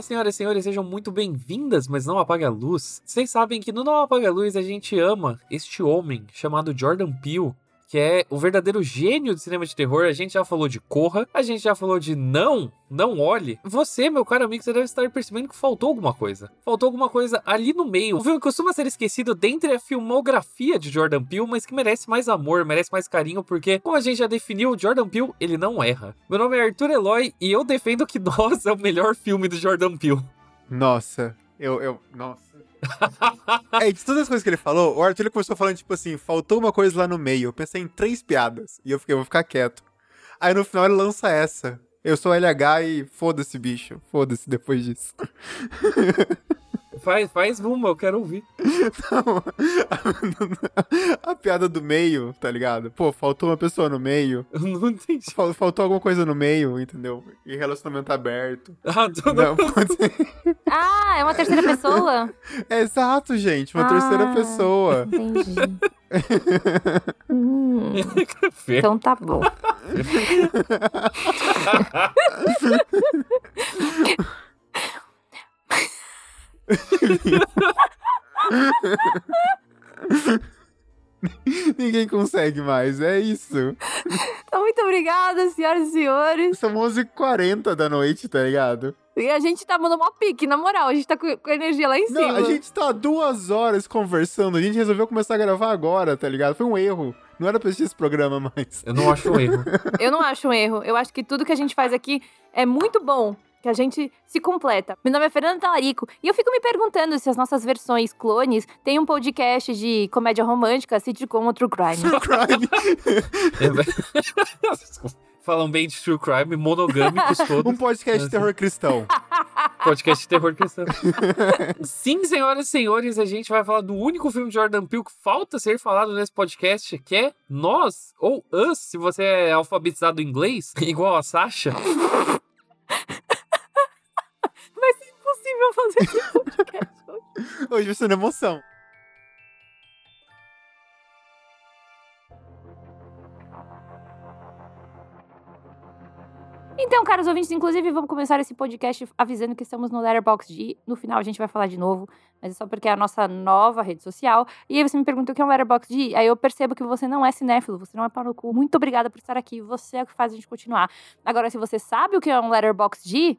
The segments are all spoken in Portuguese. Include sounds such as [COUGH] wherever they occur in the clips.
Olá, senhoras e senhores, sejam muito bem-vindas, mas não apague a luz. Vocês sabem que no Não Apaga a Luz a gente ama este homem chamado Jordan Peele, que é o verdadeiro gênio do cinema de terror. A gente já falou de Corra, a gente já falou de Não, Não Olhe. Você, meu caro amigo, você deve estar percebendo que faltou alguma coisa. Faltou alguma coisa ali no meio. Um filme costuma ser esquecido dentre a filmografia de Jordan Peele, mas que merece mais amor, merece mais carinho, porque, como a gente já definiu, Jordan Peele, ele não erra. Meu nome é Arthur Eloy e eu defendo que [LAUGHS] Nós é o melhor filme do Jordan Peele. Nossa, eu, eu, nossa. É, de todas as coisas que ele falou, o Arthur ele começou falando, tipo assim, faltou uma coisa lá no meio. Eu pensei em três piadas. E eu fiquei, vou ficar quieto. Aí no final ele lança essa. Eu sou LH e foda-se, bicho. Foda-se depois disso. [LAUGHS] Faz, faz uma, eu quero ouvir. [LAUGHS] Não, a, a piada do meio, tá ligado? Pô, faltou uma pessoa no meio. Eu não entendi. Fal- Faltou alguma coisa no meio, entendeu? E relacionamento aberto. [LAUGHS] Ah, tu Não, pode. Ah, é uma terceira pessoa? É [LAUGHS] exato, gente. Uma Ah. terceira pessoa. Entendi. Hum, então tá bom. [LAUGHS] Ninguém consegue mais, é isso. Então, muito obrigada, senhoras e senhores. São 11h40 da noite, tá ligado? E a gente tá mandando uma pique, na moral. A gente tá com, a energia lá em Não, cima. a gente tá duas horas conversando, a gente resolveu começar a gravar agora, tá ligado? Foi um erro. Não era pra assistir esse programa mais. Eu não acho um erro. Eu não acho um erro. Eu acho que tudo que a gente faz aqui é muito bom. Que a gente se completa. Meu nome é Fernanda Talarico e eu fico me perguntando se as nossas versões clones têm um podcast de comédia romântica, sitcom ou true crime. True crime. [LAUGHS] [LAUGHS] Falam bem de true crime, monogâmicos todos. um podcast de terror cristão. [LAUGHS] Podcast de terror cristão. Sim, senhoras e senhores, a gente vai falar do único filme de Jordan Peele que falta ser falado nesse podcast, que é Nós, ou Us, se você é alfabetizado em inglês, igual a Sasha. Impossível fazer esse [LAUGHS] podcast hoje. Hoje vai ser na emoção. Então, caros ouvintes, inclusive, vamos começar esse podcast avisando que estamos no Letterboxd. No final a gente vai falar de novo, mas é só porque é a nossa nova rede social. E aí você me pergunta o que é um Letterboxd, aí eu percebo que você não é cinéfilo, você não é pau no cu. Muito obrigada por estar aqui, você é o que faz a gente continuar. Agora, se você sabe o que é um Letterboxd,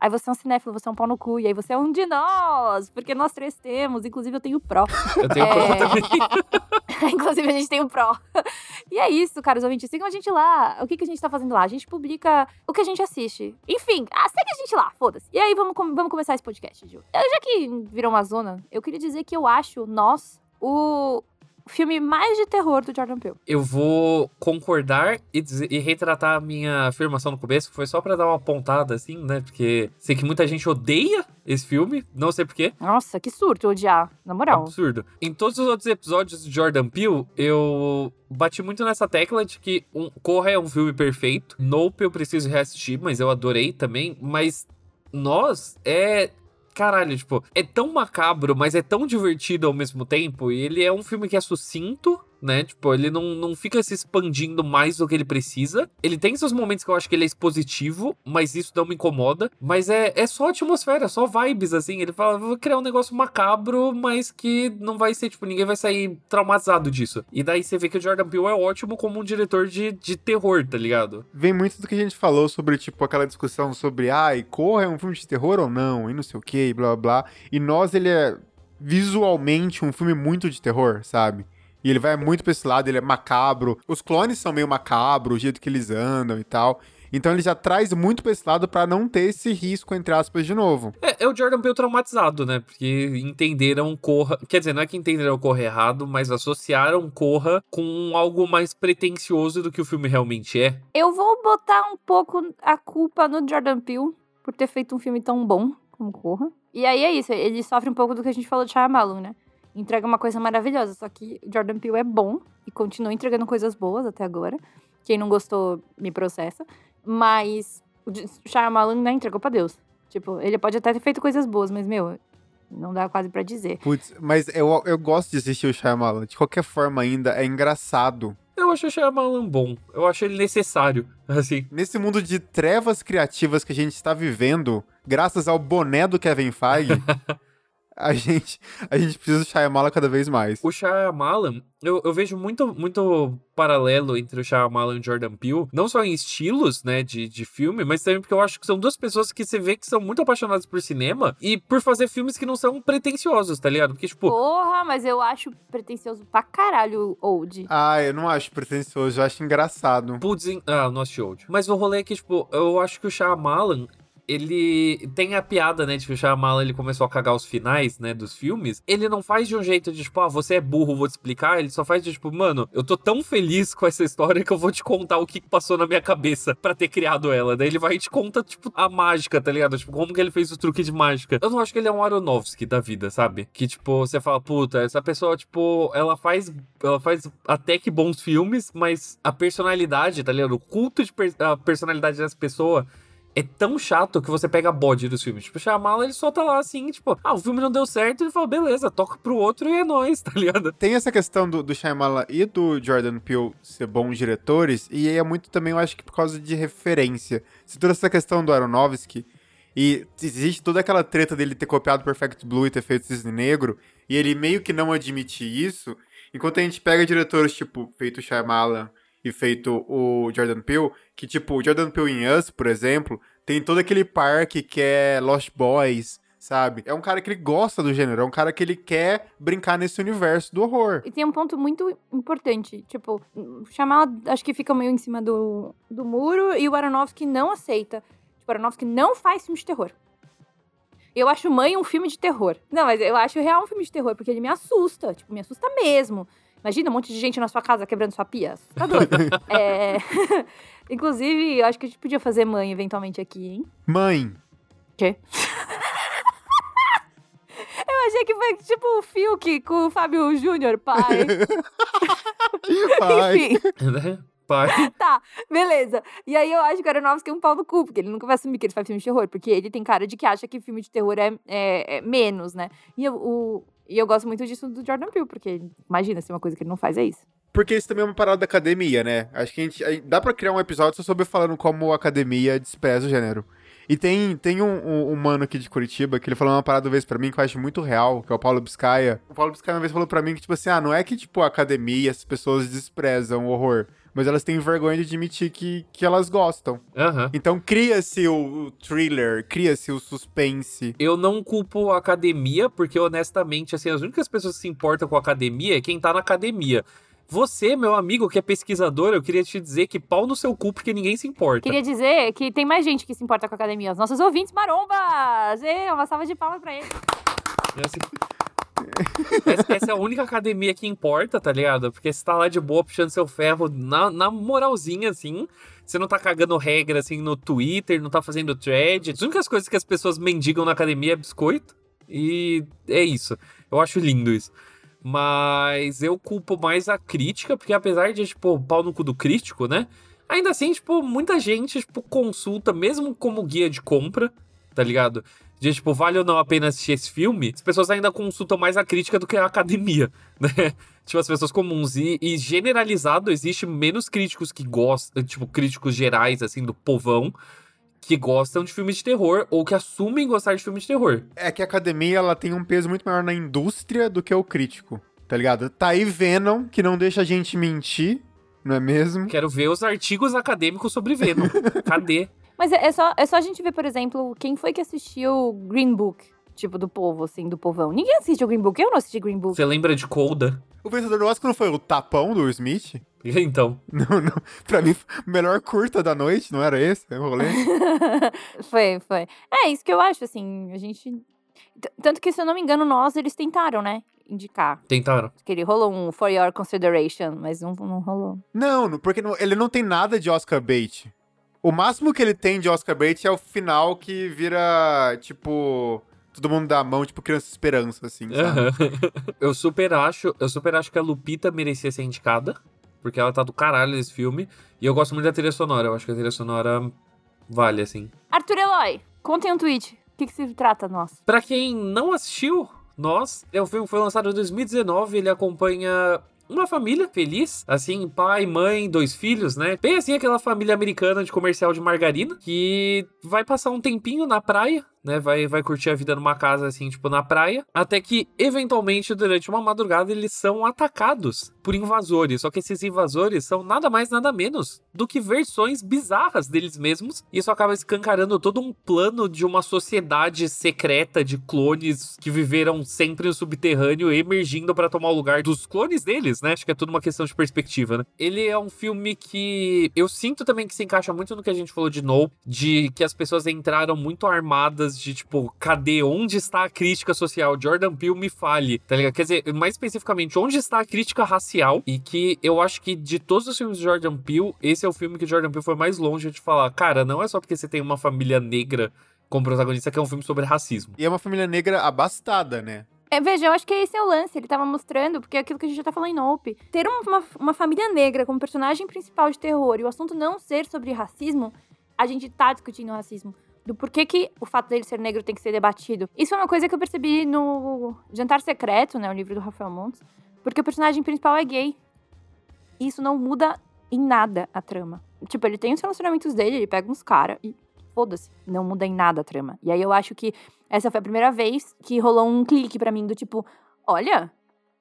aí você é um cinéfilo, você é um pau no cu, e aí você é um de nós, porque nós três temos, inclusive eu tenho Pro. [LAUGHS] Eu tenho É. prova também. [LAUGHS] Inclusive, a gente tem o Pro. [LAUGHS] E é isso, caros ouvintes. Sigam a gente lá. O que, que a gente tá fazendo lá? A gente publica o que a gente assiste. Enfim, ah, segue a gente lá, foda-se. E aí, vamos, vamos começar esse podcast, Ju. Eu, já que virou uma zona, eu queria dizer que eu acho Nós o filme mais de terror do Jordan Peele. Eu vou concordar e, dizer- e retratar a minha afirmação no começo, que foi só pra dar uma pontada, assim, né? Porque sei que muita gente odeia esse filme, não sei porquê. Nossa, que surto odiar, na moral. Absurdo. Em todos os outros episódios de Jordan Peele, eu bati muito nessa tecla de que um, Corra é um filme perfeito. Nope eu preciso reassistir, mas eu adorei também. Mas Nós é... Caralho, tipo, é tão macabro, mas é tão divertido ao mesmo tempo. E ele é um filme que é sucinto, né? Tipo, ele não, não fica se expandindo mais do que ele precisa. Ele tem seus momentos que eu acho que ele é expositivo, mas isso não me incomoda. Mas é, é só atmosfera, só vibes, assim. Ele fala, vou criar um negócio macabro, mas que não vai ser, tipo, ninguém vai sair traumatizado disso. E daí você vê que o Jordan Peele é ótimo como um diretor de, de terror, tá ligado? Vem muito do que a gente falou sobre, tipo, aquela discussão sobre, ai, Corra é um filme de terror ou não, e não sei o que, blá blá. E nós, ele é visualmente um filme muito de terror, sabe? E ele vai muito pra esse lado, ele é macabro. Os clones são meio macabro, o jeito que eles andam e tal. Então ele já traz muito pra esse lado pra não ter esse risco, entre aspas, de novo. É, é o Jordan Peele traumatizado, né? Porque entenderam Corra. Quer dizer, não é que entenderam Corra errado, mas associaram Corra com algo mais pretencioso do que o filme realmente é. Eu vou botar um pouco a culpa no Jordan Peele por ter feito um filme tão bom como Corra. E aí é isso, ele sofre um pouco do que a gente falou de Shyamalan, né? Entrega uma coisa maravilhosa, só que Jordan Peele é bom e continua entregando coisas boas até agora. Quem não gostou, me processa. Mas o Shyamalan, né, entregou pra Deus. Tipo, ele pode até ter feito coisas boas, mas, meu, não dá quase pra dizer. Putz, mas eu, eu gosto de assistir o Shyamalan. De qualquer forma, ainda é engraçado Eu acho o Shyamalan bom. Eu acho ele necessário, [LAUGHS] assim. Nesse mundo de trevas criativas que a gente está vivendo, graças ao boné do Kevin Feige, [LAUGHS] a gente, a gente precisa do Shyamalan cada vez mais. O Shyamalan, eu, eu vejo muito, muito paralelo entre o Shyamalan e o Jordan Peele, não só em estilos, né, de, de filme, mas também porque eu acho que são duas pessoas que você vê que são muito apaixonadas por cinema e por fazer filmes que não são pretensiosos, tá ligado? Porque, tipo... Porra, mas eu acho pretencioso pra caralho Old. Ah, eu não acho pretencioso, eu acho engraçado. Putz, ah, não assisti Old. Mas o rolê é que, tipo, eu acho que o Shyamalan, ele tem a piada, né, de que o Shyamalan ele começou a cagar os finais, né, dos filmes. Ele não faz de um jeito de, tipo, ah, você é burro, vou te explicar. Ele só faz de, tipo, mano, eu tô tão feliz com essa história que eu vou te contar o que passou na minha cabeça para ter criado ela. Daí ele vai e te conta, tipo, a mágica, tá ligado? Tipo, como que ele fez o truque de mágica. Eu não acho que ele é um Aronofsky da vida, sabe? Que, tipo, você fala, puta, essa pessoa, tipo, ela faz, ela faz até que bons filmes, mas a personalidade, tá ligado? O culto de per a personalidade dessa pessoa é tão chato que você pega bode dos filmes. Tipo, Shyamalan, ele só tá lá assim, tipo, ah, o filme não deu certo, ele fala, beleza, toca pro outro e é nóis, [LAUGHS] tá ligado? Tem essa questão do, do Shyamalan e do Jordan Peele ser bons diretores, e é muito também, eu acho que por causa de referência. Se toda essa questão do Aronofsky, e existe toda aquela treta dele ter copiado Perfect Blue e ter feito Cisne Negro, e ele meio que não admitir isso, enquanto a gente pega diretores tipo, feito Shyamalan e feito o Jordan Peele, que tipo, o Jordan Peele em Us, por exemplo, tem todo aquele parque que é Lost Boys, sabe? É um cara que ele gosta do gênero, é um cara que ele quer brincar nesse universo do horror. E tem um ponto muito importante, tipo, chamar, acho que fica meio em cima do, do muro e o Aronofsky não aceita. Tipo, o Aronofsky não faz filme de terror. Eu acho Mãe um filme de terror. Não, mas eu acho real um filme de terror, porque ele me assusta, tipo, me assusta mesmo. Imagina um monte de gente na sua casa quebrando sua pia. Assustador. [LAUGHS] é... [LAUGHS] Inclusive, eu acho que a gente podia fazer mãe eventualmente aqui, hein? Mãe. Quê? [LAUGHS] eu achei que foi tipo o Fiuk com o Fábio Júnior, pai. Pai. Enfim. Né? Pai. Tá, beleza. E aí eu acho que o Aronofsky é um pau no cu, porque ele nunca vai assumir que ele faz filme de terror, porque ele tem cara de que acha que filme de terror é, é- é menos, né? E eu, o, e eu gosto muito disso do Jordan Peele, porque imagina se uma coisa que ele não faz é isso. Porque isso também é uma parada da academia, né? Acho que a gente. Dá pra criar um episódio só sobre falando como a academia despreza o gênero. E tem, tem um, um, um mano aqui de Curitiba que ele falou uma parada uma vez pra mim que eu acho muito real, que é o Paulo Biscaia. O Paulo Biscaia uma vez falou pra mim que, tipo assim, ah, não é que, tipo, a academia, as pessoas desprezam o horror, mas elas têm vergonha de admitir que, que elas gostam. Aham. Então cria-se o, o thriller, cria-se o suspense. Eu não culpo a academia, porque honestamente, assim, as únicas pessoas que se importam com a academia é quem tá na academia. Você, meu amigo, que é pesquisador, eu queria te dizer que pau no seu cu, porque ninguém se importa. Queria dizer que tem mais gente que se importa com a academia. Os nossos ouvintes marombas! Ê, uma salva de palmas pra eles. Essa, essa- essa é a única academia que importa, tá ligado? Porque você tá lá de boa puxando seu ferro na, na moralzinha, assim. Você não tá cagando regra, assim, no Twitter, não tá fazendo thread. As únicas coisas que as pessoas mendigam na academia é biscoito. E é isso. Eu acho lindo isso. Mas eu culpo mais a crítica, porque apesar de, tipo, pau no cu do crítico, né? Ainda assim, tipo, muita gente, tipo, consulta, mesmo como guia de compra, tá ligado? De, tipo, vale ou não a pena assistir esse filme? As pessoas ainda consultam mais a crítica do que a academia, [LAUGHS] né? Tipo, as pessoas comuns. E, e generalizado, existe menos críticos que gostam, tipo, críticos gerais, assim, do povão, que gostam de filmes de terror ou que assumem gostar de filmes de terror. É que a academia ela tem um peso muito maior na indústria do que o crítico, tá ligado? Tá aí Venom, que não deixa a gente mentir, não é mesmo? Quero ver os artigos acadêmicos sobre Venom. [LAUGHS] Cadê? Mas é, é só, é só a gente ver, por exemplo, quem foi que assistiu Green Book, tipo, do povo, assim, do povão. Ninguém assistiu Green Book, eu não assisti Green Book. Você lembra de Colda? O vencedor do Oscar não foi o tapão do Smith? [LAUGHS] Então. [LAUGHS] Não, não. Pra mim, melhor curta da noite, não era esse o rolê? [LAUGHS] foi, foi. É, isso que eu acho, assim, a gente... Tanto que, se eu não me engano, nós, eles tentaram, né, indicar. Tentaram. Que ele rolou um For Your Consideration, mas não, não rolou. Não, não, porque não- ele não tem nada de Oscar bait. O máximo que ele tem de Oscar bait é o final que vira, tipo, todo mundo dá a mão, tipo, criança esperança, assim, sabe? Aham. [LAUGHS] eu super acho, eu super acho que a Lupita merecia ser indicada, porque ela tá do caralho nesse filme, e eu gosto muito da trilha sonora, eu acho que a trilha sonora vale assim. Arthur Eloy, contem um tweet. O que, que se trata, nós? Pra quem não assistiu, nós, é, o filme foi lançado em 2019, ele acompanha uma família feliz, assim, pai, mãe, dois filhos, né? Bem assim, aquela família americana de comercial de margarina que vai passar um tempinho na praia, né? Vai, vai curtir a vida numa casa assim, tipo, na praia. Até que, eventualmente, durante uma madrugada, eles são atacados por invasores. Só que esses invasores são nada mais, nada menos do que versões bizarras deles mesmos. E isso acaba escancarando todo um plano de uma sociedade secreta de clones que viveram sempre no subterrâneo, emergindo para tomar o lugar dos clones deles, né? Acho que é tudo uma questão de perspectiva, né? Ele é um filme que eu sinto também que se encaixa muito no que a gente falou de No, de que as pessoas entraram muito armadas de tipo, cadê? Onde está a crítica social? Jordan Peele me fale, tá ligado? Quer dizer, mais especificamente, onde está a crítica racial? E que eu acho que de todos os filmes de Jordan Peele, esse é o filme que Jordan Peele foi mais longe de falar, cara, não é só porque você tem uma família negra como protagonista que é um filme sobre racismo. E é uma família negra abastada, né? É, veja, eu acho que esse é o lance. Ele tava mostrando, porque é aquilo que a gente já tá falando em Nope. Ter uma, uma família negra como personagem principal de terror e o assunto não ser sobre racismo, a gente tá discutindo racismo do porquê que o fato dele ser negro tem que ser debatido. Isso é uma coisa que eu percebi no Jantar Secreto, né, o livro do Rafael Montes, porque o personagem principal é gay. E isso não muda em nada a trama. Tipo, ele tem os relacionamentos dele, ele pega uns caras e foda-se, não muda em nada a trama. E aí eu acho que essa foi a primeira vez que rolou um clique para mim do tipo, olha,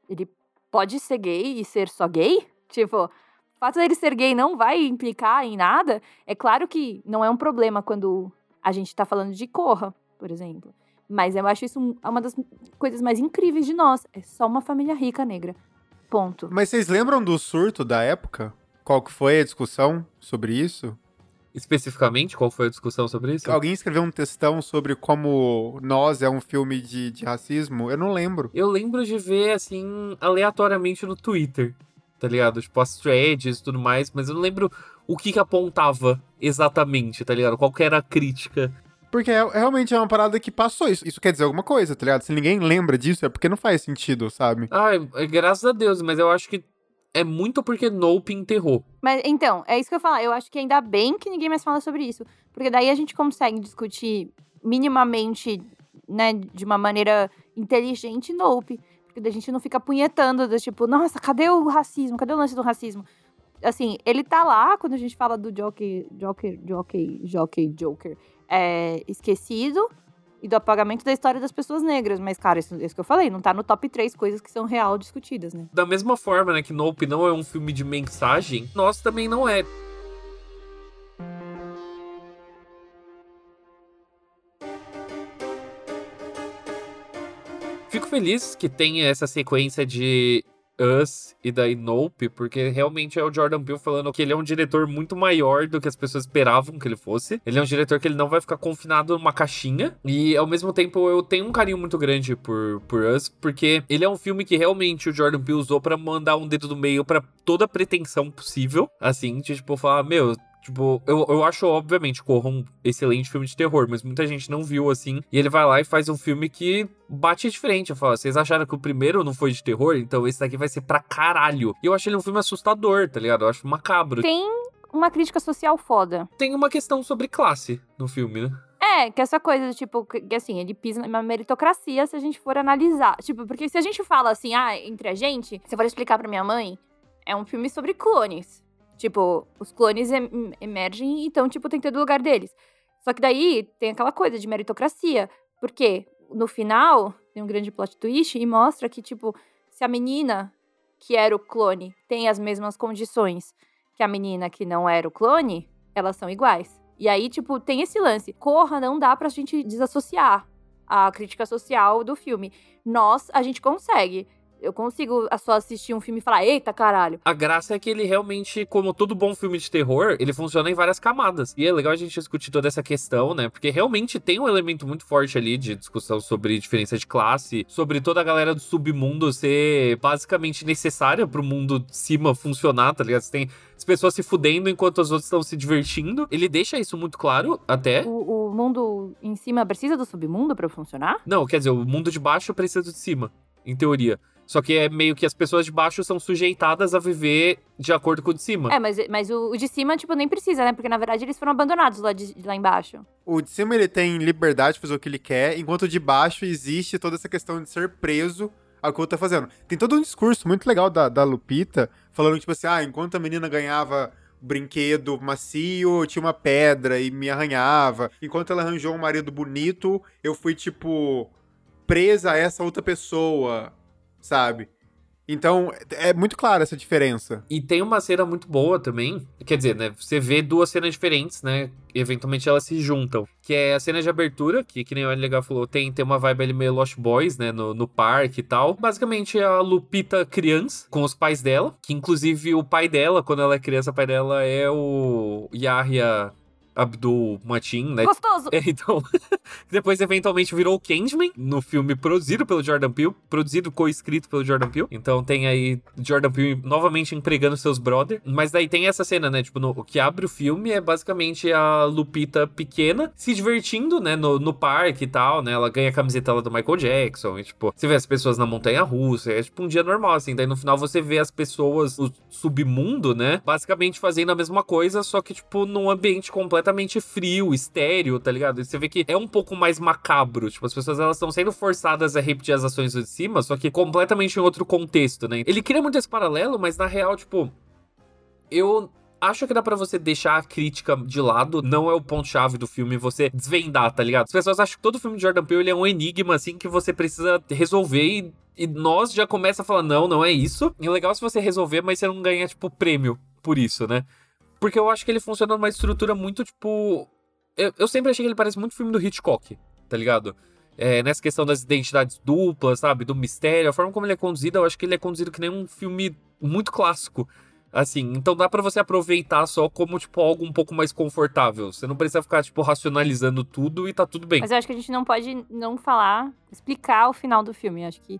ele pode ser gay e ser só gay? Tipo, o fato dele ser gay não vai implicar em nada. É claro que não é um problema quando a gente tá falando de Corra, por exemplo. Mas eu acho isso uma das coisas mais incríveis de nós. É só uma família rica negra. Ponto. Mas vocês lembram do surto da época? Qual que foi a discussão sobre isso? Especificamente, qual foi a discussão sobre isso? Alguém escreveu um textão sobre como Nós é um filme de, de racismo? Eu não lembro. Eu lembro de ver, assim, aleatoriamente no Twitter, tá ligado? Tipo, as threads e tudo mais, mas eu não lembro o que que apontava exatamente, tá ligado? Qual que era a crítica. Porque é, realmente é uma parada que passou isso. Isso quer dizer alguma coisa, tá ligado? Se ninguém lembra disso, é porque não faz sentido, sabe? Ah, é, graças a Deus, mas eu acho que é muito porque Nope enterrou. Mas então, é isso que eu falo. Eu acho que ainda bem que ninguém mais fala sobre isso. Porque daí a gente consegue discutir minimamente, né, de uma maneira inteligente Nope. Porque daí a gente não fica punhetando do tipo, nossa, cadê o racismo? Cadê o lance do racismo? Assim, ele tá lá quando a gente fala do Joker, Joker, Joker, Joker, Joker, é, esquecido e do apagamento da história das pessoas negras. Mas, cara, isso, isso que eu falei, não tá no top 3 coisas que são real discutidas, né? Da mesma forma, né, que Nope não é um filme de mensagem, nós também não é. Fico feliz que tenha essa sequência de Us e daí Nope, porque realmente é o Jordan Peele falando que ele é um diretor muito maior do que as pessoas esperavam que ele fosse. Ele é um diretor que ele não vai ficar confinado numa caixinha. E ao mesmo tempo eu tenho um carinho muito grande por, por Us, porque ele é um filme que realmente o Jordan Peele usou para mandar um dedo do meio para toda pretensão possível. Assim, de tipo, falar, meu, Tipo, eu, eu acho, obviamente, Corra um excelente filme de terror, mas muita gente não viu assim. E ele vai lá e faz um filme que bate diferente. Eu falo, vocês acharam que o primeiro não foi de terror? Então esse daqui vai ser pra caralho. E eu acho ele um filme assustador, tá ligado? Eu acho macabro. Tem uma crítica social foda. Tem uma questão sobre classe no filme, né? É, que essa coisa tipo, que assim, ele pisa na meritocracia se a gente for analisar. Tipo, porque se a gente fala assim, ah, entre a gente, se eu for explicar pra minha mãe, é um filme sobre clones. Tipo, os clones em emergem e estão, tipo, tentando o lugar deles. Só que daí tem aquela coisa de meritocracia. Porque no final tem um grande plot twist e mostra que, tipo, se a menina que era o clone tem as mesmas condições que a menina que não era o clone, elas são iguais. E aí, tipo, tem esse lance. Corra, não dá pra gente desassociar a crítica social do filme. Nós, a gente consegue eu consigo só assistir um filme e falar, eita caralho. A graça é que ele realmente, como todo bom filme de terror, ele funciona em várias camadas. E é legal a gente discutir toda essa questão, né? Porque realmente tem um elemento muito forte ali de discussão sobre diferença de classe, sobre toda a galera do submundo ser basicamente necessária pro mundo de cima funcionar, tá ligado? Você tem as pessoas se fudendo enquanto as outras estão se divertindo. Ele deixa isso muito claro, até. O, o mundo em cima precisa do submundo para funcionar? Não, quer dizer, o mundo de baixo precisa do de cima, em teoria. Só que é meio que as pessoas de baixo são sujeitadas a viver de acordo com o de cima. É, mas, mas o, o de cima, tipo, nem precisa, né? Porque na verdade eles foram abandonados lá, de, lá embaixo. O de cima ele tem liberdade de fazer o que ele quer, enquanto o de baixo existe toda essa questão de ser preso ao que o outro tá fazendo. Tem todo um discurso muito legal da, da Lupita, falando, tipo assim, ah, enquanto a menina ganhava brinquedo macio, tinha uma pedra e me arranhava. Enquanto ela arranjou um marido bonito, eu fui, tipo, presa a essa outra pessoa, sabe? Então, é muito clara essa diferença. E tem uma cena muito boa também. Quer dizer, né? Você vê duas cenas diferentes, né? E eventualmente elas se juntam. Que é a cena de abertura, que, que nem o Legal falou, tem, tem uma vibe ali meio Lost Boys, né? No, no parque e tal. Basicamente, a Lupita criança, com os pais dela. Que inclusive o pai dela, quando ela é criança, o pai dela é o Yahya Abdul Matin, né? Gostoso! [LAUGHS] É, então, [LAUGHS] depois eventualmente virou o Candyman no filme produzido pelo Jordan Peele, produzido co-escrito pelo Jordan Peele. Então tem aí Jordan Peele novamente empregando seus brother. Mas daí tem essa cena, né? Tipo, no, o que abre o filme é basicamente a Lupita pequena se divertindo, né? No, no parque e tal, né? Ela ganha a camiseta lá do Michael Jackson. E, tipo, você vê as pessoas na montanha russa. É tipo um dia normal, assim. Daí no final você vê as pessoas, o submundo, né? Basicamente fazendo a mesma coisa, só que, tipo, num ambiente completamente completamente frio, estéreo, tá ligado? E você vê que é um pouco mais macabro. Tipo, as pessoas elas estão sendo forçadas a repetir as ações de cima, só que completamente em outro contexto, né? Ele cria muito esse paralelo, mas na real, tipo, eu acho que dá para você deixar a crítica de lado, não é o ponto-chave do filme você desvendar, tá ligado? As pessoas acham que todo filme de Jordan Peele é um enigma, assim, que você precisa resolver e, e nós já começa a falar, não, não é isso. E legal é se você resolver, mas você não ganha, tipo, prêmio por isso, né? Porque eu acho que ele funciona numa estrutura muito, tipo. Eu, eu sempre achei que ele parece muito filme do Hitchcock, tá ligado? É, nessa questão das identidades duplas, sabe? Do mistério, a forma como ele é conduzido, eu acho que ele é conduzido que nem um filme muito clássico. Assim, então dá para você aproveitar só como, tipo, algo um pouco mais confortável. Você não precisa ficar, tipo, racionalizando tudo e tá tudo bem. Mas eu acho que a gente não pode não falar, explicar o final do filme. Eu acho que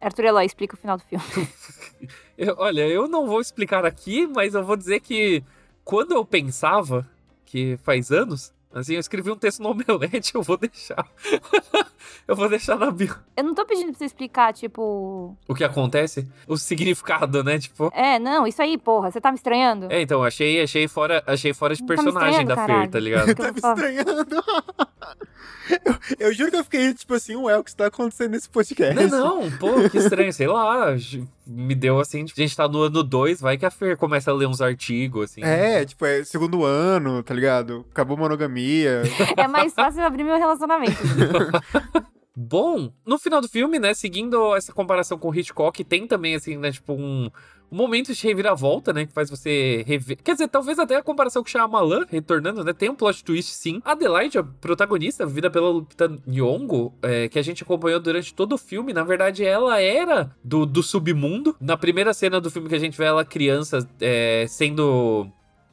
Arthur Eloy, explica o final do filme. [LAUGHS] eu, olha, eu não vou explicar aqui, mas eu vou dizer que quando eu pensava, que faz anos, Assim, eu escrevi um texto no Omelete, [LAUGHS] eu vou deixar. [LAUGHS] eu vou deixar na bio. Eu não tô pedindo pra você explicar, tipo. O que acontece? O significado, né? Tipo. É, não, isso aí, porra. Você tá me estranhando? É, então, achei, achei fora, achei fora de tá personagem tá da. Fer, tá ligado? tá me estranhando. Eu, eu, juro que eu fiquei, tipo assim, ué, o que está acontecendo nesse podcast? Não, não, pô, que estranho, sei lá me deu assim, tipo, a gente tá no ano 2, vai que a Fer começa a ler uns artigos, assim. É, tipo, é segundo ano, tá ligado? Acabou a monogamia. é mais fácil abrir meu relacionamento. [LAUGHS] Bom, no final do filme, né, seguindo essa comparação com Hitchcock, tem também, assim, né, tipo, um, um momento de reviravolta, né, que faz você rever. Quer dizer, talvez até a comparação com Shyamalan, retornando, né, tem um plot twist, sim. Adelaide, a protagonista, vivida pela Lupita Nyong'o, é, que a gente acompanhou durante todo o filme, na verdade, ela era do, do submundo. Na primeira cena do filme que a gente vê ela criança é, sendo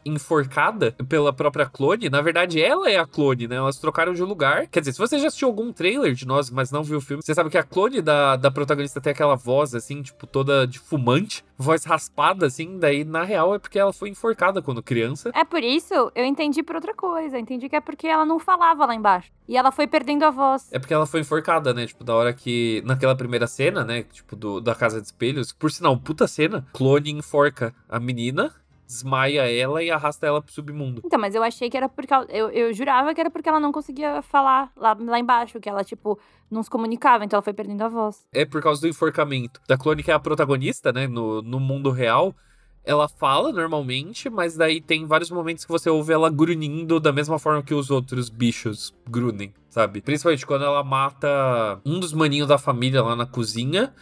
enforcada pela própria clone, na verdade ela é a clone, né? Elas trocaram de lugar. Quer dizer, se você já assistiu algum trailer de nós, mas não viu o filme, você sabe que a clone da, da protagonista tem aquela voz, assim, tipo, toda de fumante, voz raspada, assim, daí na real é porque ela foi enforcada quando criança. É por isso, eu entendi por outra coisa. entendi que é porque ela não falava lá embaixo. E ela foi perdendo a voz. É porque ela foi enforcada, né? Tipo, da hora que. Naquela primeira cena, né? Tipo, do, da Casa de Espelhos. Por sinal, puta cena. Clone enforca a menina desmaia ela e arrasta ela pro submundo. Então, mas eu achei que era porque. Ela, eu, eu jurava que era porque ela não conseguia falar lá, lá embaixo, que ela, tipo, não se comunicava, então ela foi perdendo a voz. É por causa do enforcamento. Da clone que é a protagonista, né, no, no mundo real. Ela fala normalmente, mas daí tem vários momentos que você ouve ela grunhindo da mesma forma que os outros bichos grunem, sabe? Principalmente quando ela mata um dos maninhos da família lá na cozinha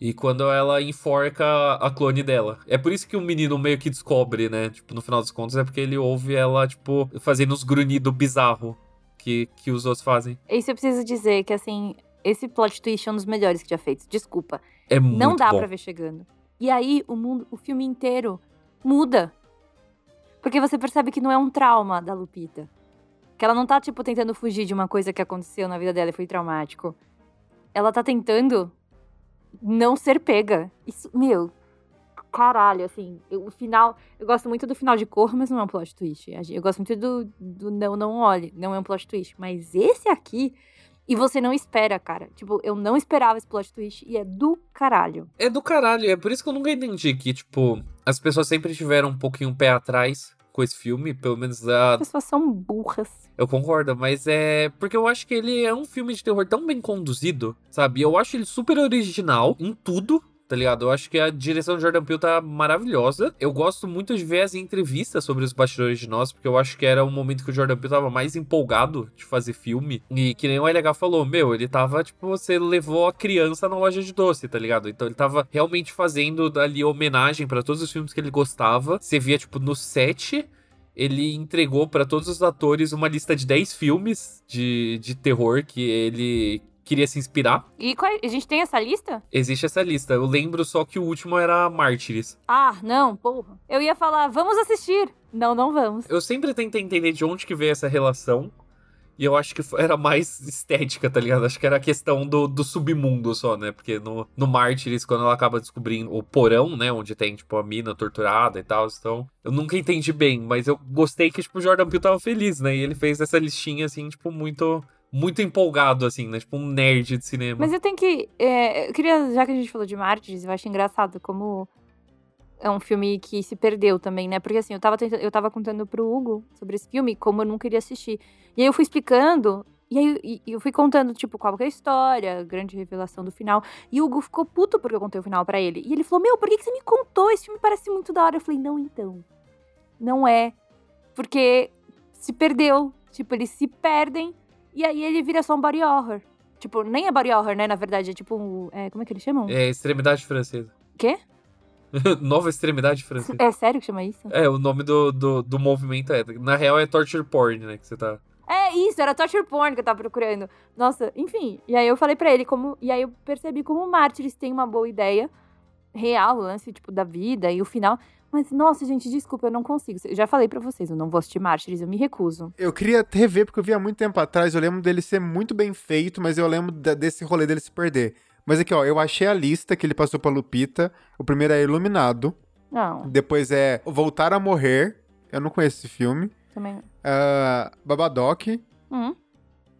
e quando ela enforca a clone dela. É por isso que o menino meio que descobre, né? Tipo, no final dos contos, é porque ele ouve ela, tipo, fazendo os grunhidos bizarro que, que os outros fazem. Isso eu preciso dizer que, assim, esse plot twist é um dos melhores que já feitos. Desculpa. É muito Não dá bom. pra ver chegando. E aí, o mundo, o filme inteiro muda. Porque você percebe que não é um trauma da Lupita. Que ela não tá, tipo, tentando fugir de uma coisa que aconteceu na vida dela e foi traumático. Ela tá tentando não ser pega. Isso, meu, caralho, assim, eu, o final. Eu gosto muito do final de cor, mas não é um plot twist. Eu gosto muito do, do não, não olhe, não é um plot twist. Mas esse aqui. E você não espera, cara. Tipo, eu não esperava esse plot twist e é do caralho. É do caralho. É por isso que eu nunca entendi que, tipo, as pessoas sempre tiveram um pouquinho o pé atrás com esse filme, pelo menos a. As pessoas são burras. Eu concordo, mas é. Porque eu acho que ele é um filme de terror tão bem conduzido, sabe? Eu acho ele super original em tudo tá ligado? Eu acho que a direção de Jordan Peele tá maravilhosa. Eu gosto muito de ver as entrevistas sobre os bastidores de nós, porque eu acho que era um momento que o Jordan Peele tava mais empolgado de fazer filme. E que nem o LH falou, meu, ele tava, tipo, você levou a criança na loja de doce, tá ligado? Então ele tava realmente fazendo ali homenagem para todos os filmes que ele gostava. Você via, tipo, no set ele entregou para todos os atores uma lista de 10 filmes de, de terror que ele queria se inspirar. E qual, a gente tem essa lista? Existe essa lista. Eu lembro só que o último era Mártires. Ah, não, porra. Eu ia falar, vamos assistir. Não, não vamos. Eu sempre tentei entender de onde que veio essa relação. E eu acho que era mais [LAUGHS] estética, tá ligado? Acho que era a questão do, do submundo só, né? Porque no, no Mártires, quando ela acaba descobrindo o porão, né? Onde tem, tipo, a mina torturada e tal. Então, eu nunca entendi bem. Mas eu gostei que, tipo, o Jordan Peele tava feliz, né? E ele fez essa listinha, assim, tipo, muito muito empolgado, assim, né? Tipo um nerd de cinema. Mas eu tenho que. É, eu queria, já que a gente falou de Mártires, eu acho engraçado como é um filme que se perdeu também, né? Porque assim, eu tava, tentando, eu tava contando pro Hugo sobre esse filme, como eu não queria assistir. E aí eu fui explicando, e aí eu fui contando, tipo, qual que é a história, a grande revelação do final. E o Hugo ficou puto porque eu contei o final para ele. E ele falou: Meu, por que você me contou? Esse filme parece muito da hora. Eu falei: Não, então. Não é. Porque se perdeu. Tipo, eles se perdem e aí ele vira só um body horror. Tipo, nem é body horror, né? Na verdade, é tipo. É, como é que eles chamam? É extremidade francesa. Quê? [LAUGHS] Nova extremidade francesa. É sério que chama isso? É, o nome do, do, do movimento é. Na real é torture porn, né? Que você tá. É isso, era torture porn que eu tava procurando. Nossa, enfim. E aí eu falei para ele como. E aí eu percebi como o Mártires tem uma boa ideia real, o lance, tipo, da vida e o final. Mas, nossa, gente, desculpa, eu não consigo. Eu já falei para vocês, eu não vou assistir Mártires, eu me recuso. Eu queria rever, porque eu vi há muito tempo atrás, eu lembro dele ser muito bem feito, mas eu lembro desse rolê dele se perder. Mas aqui, ó, eu achei a lista que ele passou pra Lupita. O primeiro é Iluminado. Não. Depois é Voltar a Morrer. Eu não conheço esse filme. Também. Uh, Babadoc. Uhum.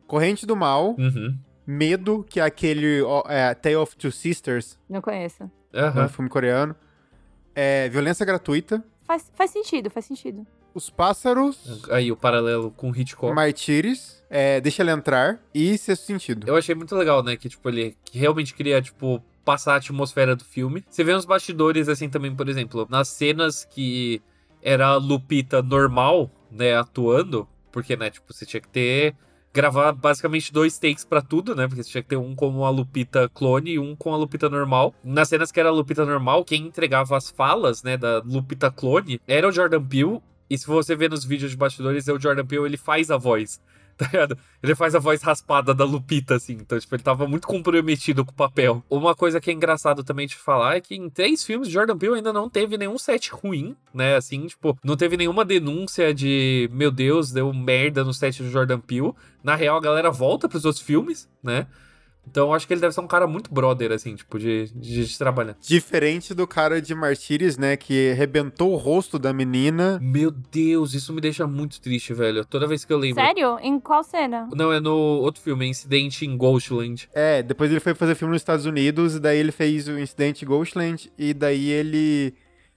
Corrente do Mal. Uhum. Medo, que é aquele é, Tale of Two Sisters. Não conheço. Uhum. É um filme coreano. É, violência gratuita. Faz, faz sentido, faz sentido. Os Pássaros. Aí, o paralelo com Hitchcock. Martires. É, Deixa Ela Entrar. E Sexto Sentido. Eu achei muito legal, né? Que, tipo, ele que realmente queria, tipo, passar a atmosfera do filme. Você vê uns bastidores, assim, também, por exemplo, nas cenas que era a Lupita normal, né, atuando. Porque, né, tipo, você tinha que ter gravar basicamente dois takes para tudo, né? Porque você tinha que ter um com a Lupita clone e um com a Lupita normal. Nas cenas que era a Lupita normal, quem entregava as falas, né, da Lupita clone era o Jordan Peele. E se você ver nos vídeos de bastidores, é o Jordan Peele, ele faz a voz. [LAUGHS] tá ligado? Ele faz a voz raspada da Lupita, assim. Então, tipo, ele tava muito comprometido com o papel. Uma coisa que é engraçado também de falar é que em três filmes, Jordan Peele ainda não teve nenhum set ruim, né? Assim, tipo, não teve nenhuma denúncia de, meu Deus, deu merda no set do Jordan Peele. Na real, a galera volta pros outros filmes, né? Então eu acho que ele deve ser um cara muito brother, assim, tipo, de, de, de trabalhar. Diferente do cara de Martires, né? Que arrebentou o rosto da menina. Meu Deus, isso me deixa muito triste, velho. Toda vez que eu lembro. Sério? Em qual cena? Não, é no outro filme, Incidente em Ghostland. É, depois ele foi fazer filme nos Estados Unidos, e daí ele fez o Incidente em Ghostland, e daí ele.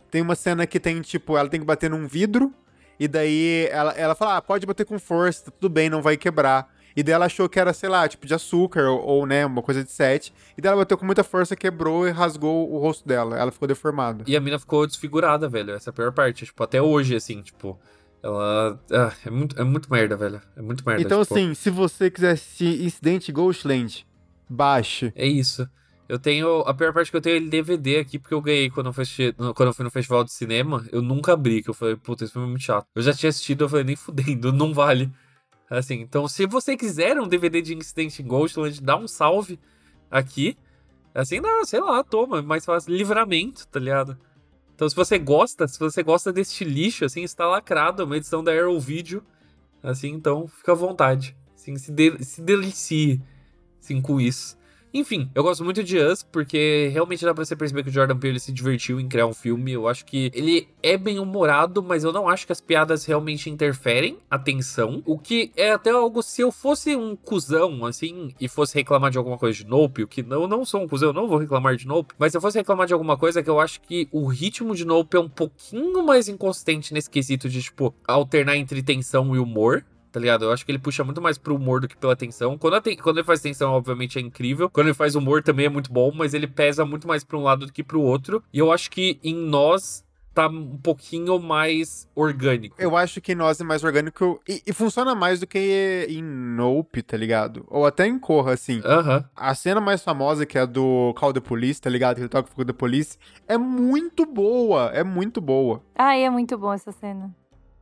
Tem uma cena que tem, tipo, ela tem que bater num vidro, e daí ela, ela fala: ah, pode bater com força, tá tudo bem, não vai quebrar. E daí ela achou que era, sei lá, tipo de açúcar ou, ou, né, uma coisa de sete. E daí ela bateu com muita força, quebrou e rasgou o rosto dela. Ela ficou deformada. E a mina ficou desfigurada, velho. Essa é a pior parte. Tipo, até hoje, assim, tipo. Ela. Ah, é, muito, é muito merda, velho. É muito merda. Então, tipo... assim, se você quiser assistir Incidente Ghostland, baixe. É isso. Eu tenho. A pior parte que eu tenho é ele DVD aqui, porque eu ganhei quando eu, fui assistir, quando eu fui no festival de cinema. Eu nunca abri, que eu falei, puta, esse filme é muito chato. Eu já tinha assistido, eu falei, nem fudendo, [LAUGHS] não vale. Assim, então se você quiser um DVD de Incident in Ghostland, dá um salve aqui. Assim, não, sei lá, toma, mais fácil. Livramento, tá ligado? Então, se você gosta, se você gosta deste lixo, assim, está lacrado, uma edição da Arrow Video. Assim, então, fica à vontade. Assim, se, de, se delicie, assim, com isso. Enfim, eu gosto muito de Us, porque realmente dá pra você perceber que o Jordan Peele se divertiu em criar um filme. Eu acho que ele é bem humorado, mas eu não acho que as piadas realmente interferem a tensão. O que é até algo, se eu fosse um cuzão, assim, e fosse reclamar de alguma coisa de Nope, o que eu não sou um cuzão, eu não vou reclamar de Nope, mas se eu fosse reclamar de alguma coisa, é que eu acho que o ritmo de Nope é um pouquinho mais inconsistente nesse quesito de, tipo, alternar entre tensão e humor tá ligado? Eu acho que ele puxa muito mais pro humor do que pela tensão. Quando, te... Quando ele faz tensão, obviamente, é incrível. Quando ele faz humor também é muito bom, mas ele pesa muito mais pra um lado do que pro outro. E eu acho que em nós tá um pouquinho mais orgânico. Eu acho que em nós é mais orgânico e, e, funciona mais do que em Nope, tá ligado? Ou até em Corra, assim. A cena mais famosa, que é a do Call the Police, tá ligado? Que ele toca o fogo da Police, é muito boa, é muito boa. Ah, é muito bom essa cena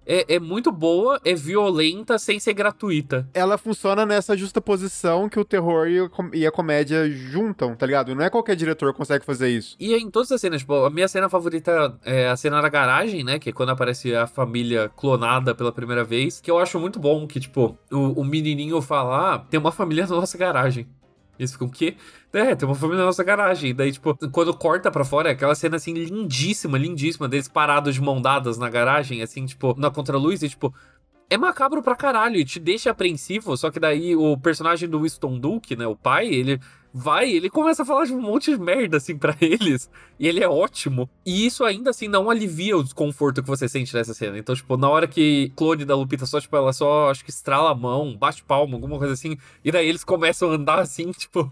é, é muito boa, é violenta, sem ser gratuita. Ela funciona nessa justa posição que o terror e, e a comédia juntam, tá ligado? Não é qualquer diretor que consegue fazer isso. E é em todas as cenas, tipo, a minha cena favorita é a cena da garagem, né? Que é quando aparece a família clonada pela primeira vez. Que eu acho muito bom, que, tipo, o, o menininho fala, ah, tem uma família na nossa garagem. Eles ficam, o quê? É, tem uma família na nossa garagem. Daí, tipo, quando corta pra fora, é aquela cena, assim, lindíssima, lindíssima, deles parados de mão dadas na garagem, assim, tipo, na contraluz, e, tipo, é macabro pra caralho e te deixa apreensivo, só que daí o personagem do Winston Duke, né, o pai, ele vai, ele começa a falar de um monte de merda, assim, para eles. E ele é ótimo. E isso ainda, assim, não alivia o desconforto que você sente nessa cena. Então, tipo, na hora que clone da Lupita só, tipo, ela só, acho que estrala a mão, bate palma, alguma coisa assim. E daí eles começam a andar, assim, [LAUGHS] tipo...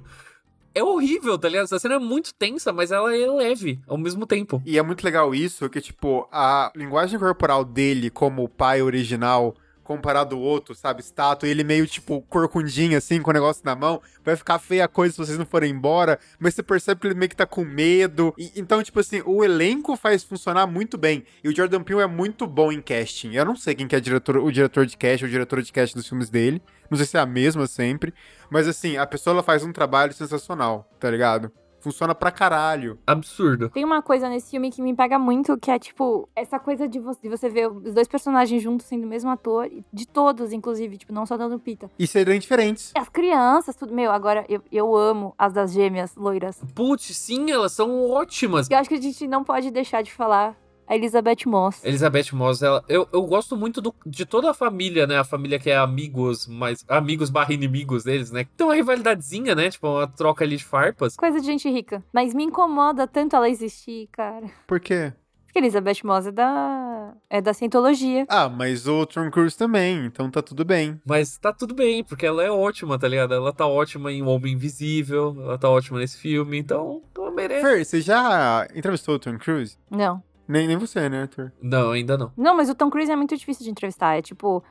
É horrível, tá ligado? Essa cena é muito tensa, mas ela é leve ao mesmo tempo. E é muito legal isso, que, tipo, a linguagem corporal dele como pai original comparado ao outro, sabe? Estátua, e ele meio tipo corcundinho assim, com o negócio na mão. Vai ficar feia a coisa se vocês não forem embora, mas você percebe que ele meio que tá com medo. E, então, tipo assim, o elenco faz funcionar muito bem. E o Jordan Peele é muito bom em casting. Eu não sei quem que é diretor, o diretor de casting ou diretor de casting dos filmes dele. Não sei se é a mesma sempre. Mas assim, a pessoa ela faz um trabalho sensacional, tá ligado? Funciona pra caralho. Absurdo. Tem uma coisa nesse filme que me pega muito, que é, tipo, essa coisa de você, de você ver os dois personagens juntos sendo o mesmo ator, de todos, inclusive, tipo, não só da Lupita. E serem diferentes. As crianças, tudo. Meu, agora eu, eu amo as das gêmeas loiras. Putz, sim, elas são ótimas. Eu acho que a gente não pode deixar de falar a Elizabeth Moss. Elizabeth Moss, ela, eu, eu gosto muito do, de toda a família, né? A família que é amigos, mas amigos barra inimigos deles, né? Tem uma rivalidadezinha, né? Tipo, uma troca ali de farpas. Coisa de gente rica. Mas me incomoda tanto ela existir, cara. Por quê? Porque Elizabeth Moss é da. é da cientologia. Ah, mas o Tom Cruise também, então tá tudo bem. Mas tá tudo bem, porque ela é ótima, tá ligado? Ela tá ótima em O Homem Invisível, ela tá ótima nesse filme, então ela merece. Fer, você já entrevistou o Tom Cruise? Não. Nem, nem você, né, Arthur? Não, ainda não. Não, mas o Tom Cruise é muito difícil de entrevistar. É tipo.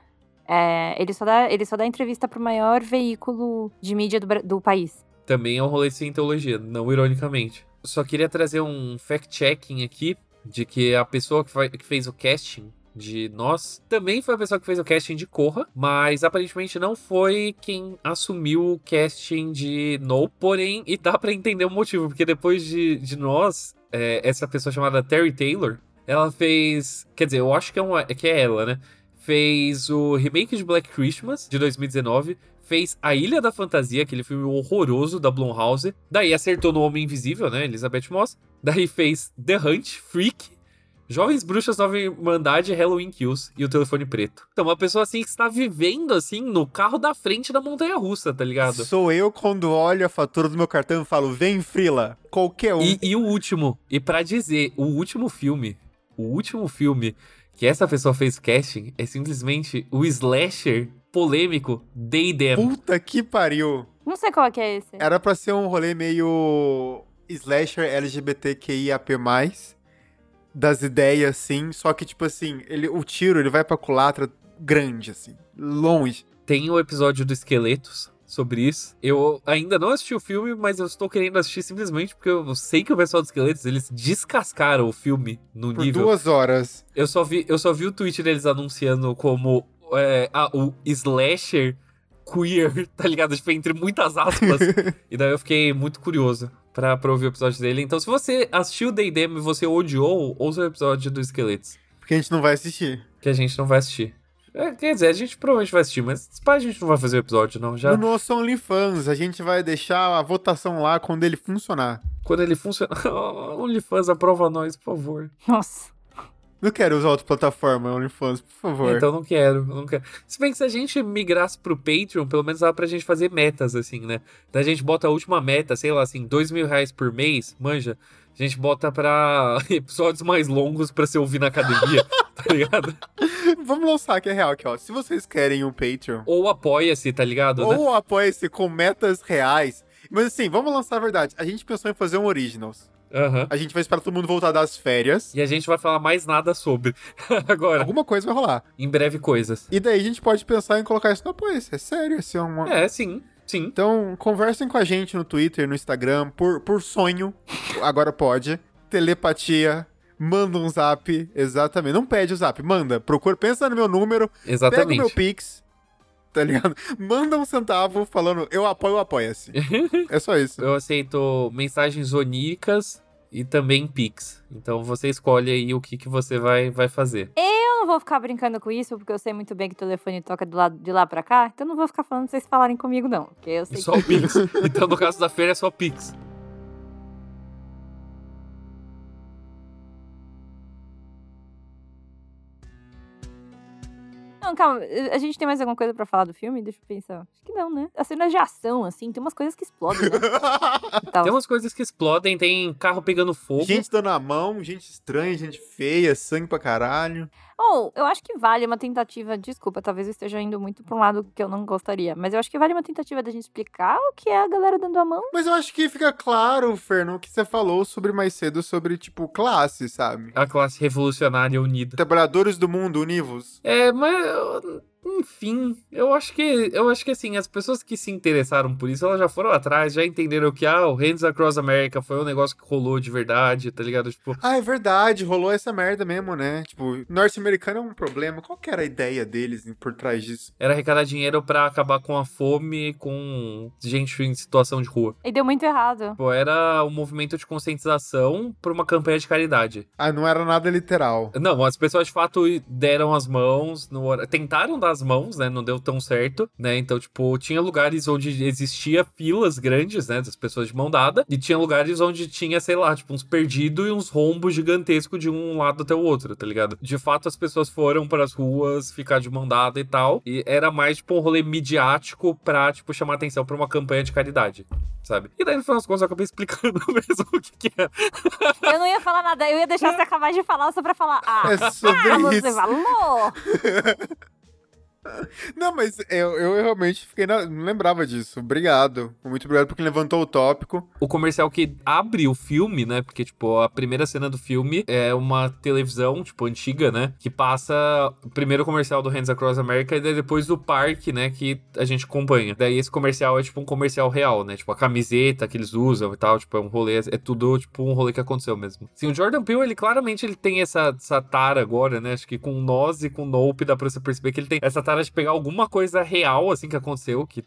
É, ele, só dá, ele só dá entrevista pro maior veículo de mídia do, do país. Também é um rolê de cientologia, não ironicamente. Só queria trazer um fact-checking aqui de que a pessoa que, que fez o casting de nós também foi a pessoa que fez o casting de Corra, mas aparentemente não foi quem assumiu o casting de No. Porém, e dá para entender o motivo, porque depois de, de nós, é, essa pessoa chamada Terry Taylor, ela fez. Quer dizer, eu acho que é, uma, que é ela, né? Fez o remake de Black Christmas de 2019, fez A Ilha da Fantasia, aquele filme horroroso da Blumhouse. Daí acertou no Homem Invisível, né? Elizabeth Moss. Daí fez The Hunt, Freak, Jovens Bruxas, Nova Irmandade, Halloween Kills e o Telefone Preto. Então, uma pessoa assim que está vivendo assim no carro da frente da montanha russa, tá ligado? Sou eu quando olho a fatura do meu cartão e falo, vem, Frila, qualquer um. E, e o último, e para dizer, o último filme, o último filme que essa pessoa fez casting é simplesmente o slasher polêmico Day Them. Puta que pariu. Não sei qual é que é esse. Era pra ser um rolê meio slasher LGBTQIAP+, das ideias, sim. Só que, tipo assim, ele, o tiro ele vai pra culatra grande, assim, longe. Tem o episódio do Esqueletos sobre isso. Eu ainda não assisti o filme, mas eu estou querendo assistir simplesmente porque eu sei que o pessoal dos Esqueletos, eles descascaram o filme no Por nível... duas horas. Eu só vi, eu só vi o tweet deles anunciando como é, ah, o slasher queer, [LAUGHS] tá ligado? Tipo, entre muitas aspas. [LAUGHS] e daí eu fiquei muito curioso pra, pra ouvir o episódio dele. Então, se você assistiu o Day e você odiou, ouça o episódio do Esqueletos. Porque a gente não vai assistir. Que a gente não vai assistir. É, quer dizer, a gente provavelmente vai assistir, mas a gente não vai fazer o episódio, não. Já... No nosso OnlyFans, a gente vai deixar a votação lá quando ele funcionar. Quando ele funciona. [LAUGHS] OnlyFans, aprova nós, por favor. Nossa. Não quero usar outra plataforma, OnlyFans, por favor. Então não quero, não quero. Se bem que se a gente migrasse pro Patreon, pelo menos dá pra gente fazer metas, assim, né? Daí a gente bota a última meta, sei lá, assim, dois mil reais por mês, manja. A gente bota pra [LAUGHS] episódios mais longos pra se ouvir na academia, [LAUGHS] tá ligado? Vamos lançar que é real aqui, ó. Se vocês querem um Patreon. Ou apoia-se, tá ligado? Ou né? apoia-se com metas reais. Mas assim, vamos lançar a verdade. A gente pensou em fazer um Originals. Uhum. A gente vai esperar todo mundo voltar das férias. E a gente vai falar mais nada sobre. [LAUGHS] Agora. Alguma coisa vai rolar. Em breve, coisas. E daí a gente pode pensar em colocar isso no apoio. É sério, assim, é uma. É, sim. Sim. Então, conversem com a gente no Twitter, no Instagram, por, por sonho. Agora pode. Telepatia. Manda um zap. Exatamente. Não pede o zap, manda. Procura, pensa no meu número. Exatamente. Pega o meu Pix tá ligado? Manda um centavo falando eu apoio, apoia-se. é só isso. Eu aceito mensagens oníricas e também Pix. Então você escolhe aí o que, que você vai, vai fazer. Eu não vou ficar brincando com isso, porque eu sei muito bem que o telefone toca do lado, de lá pra cá. Então não vou ficar falando pra vocês falarem comigo, não. Porque eu sei só que... o Pix. [LAUGHS] então no caso da feira é só Pix. Não, calma. A gente tem mais alguma coisa pra falar do filme? Deixa eu pensar. Acho que não, né? As cenas de ação, assim, tem umas coisas que explodem, né? [LAUGHS] Tem umas coisas que explodem, tem carro pegando fogo. Gente dando a mão, gente estranha, gente feia, sangue pra caralho. Ou, oh, eu acho que vale uma tentativa, desculpa, talvez eu esteja indo muito pra um lado que eu não gostaria, mas eu acho que vale uma tentativa da gente explicar o que é a galera dando a mão. Mas eu acho que fica claro, Fernando, que você falou sobre mais cedo, sobre, tipo, classe, sabe? A classe revolucionária unida. Trabalhadores do mundo univos. É, mas enfim, eu acho que eu acho que assim, as pessoas que se interessaram por isso, elas já foram atrás, já entenderam que ah, o Hands Across America foi um negócio que rolou de verdade, tá ligado? Tipo, ah, é verdade, rolou essa merda mesmo, né? Tipo, norte-americano é um problema. Qual que era a ideia deles por trás disso? Era arrecadar dinheiro para acabar com a fome, com gente em situação de rua. E deu muito errado. Pô, era um movimento de conscientização por uma campanha de caridade. Ah, não era nada literal. Não, as pessoas de fato deram as mãos, no... tentaram dar as mãos, né? Não deu tão certo, né? Então, tipo, tinha lugares onde existia filas grandes, né? Das pessoas de mão dada, e tinha lugares onde tinha, sei lá, tipo, uns perdidos e uns rombos gigantescos de um lado até o outro, tá ligado? De fato, as pessoas foram para as ruas ficar de mão dada e tal, e era mais, tipo, um rolê midiático pra, tipo, chamar atenção pra uma campanha de caridade sabe? E daí, no final das contas, eu acabei [LAUGHS] explicando mesmo o que, que é. Eu não ia falar nada, eu ia deixar você [LAUGHS] acabar de falar só pra falar. Ah, é sobre ah, isso. você falou! [LAUGHS] Não, mas eu, eu realmente fiquei na... não lembrava disso. Obrigado. Muito obrigado porque levantou o tópico. O comercial que abre o filme, né? Porque, tipo, a primeira cena do filme é uma televisão, tipo, antiga, né? Que passa o primeiro comercial do Hands Across America e depois do parque, né? Que a gente acompanha. Daí esse comercial é, tipo, um comercial real, né? Tipo, a camiseta que eles usam e tal. Tipo, é um rolê. É tudo, tipo, um rolê que aconteceu mesmo. Sim, o Jordan Peele, ele claramente ele tem essa, essa tara agora, né? Acho que com Nós e com Nope dá pra você perceber que ele tem essa tara de pegar alguma coisa real, assim, que aconteceu, que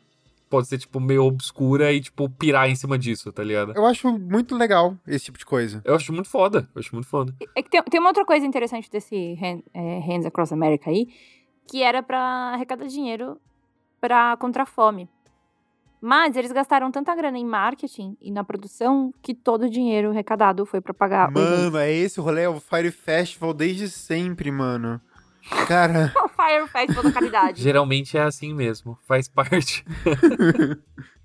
pode ser, tipo, meio obscura e, tipo, pirar em cima disso, tá ligado? Eu acho muito legal esse tipo de coisa. Eu acho muito foda, eu acho muito foda. É que tem, tem uma outra coisa interessante desse hand, é, Hands Across America aí, que era para arrecadar dinheiro para contra a fome. Mas eles gastaram tanta grana em marketing e na produção que todo o dinheiro arrecadado foi pra pagar. Mano, é esse o rolê, é o Fire Festival desde sempre, mano. Cara. [LAUGHS] o Fire Festival da caridade. Geralmente é assim mesmo, faz parte. [LAUGHS]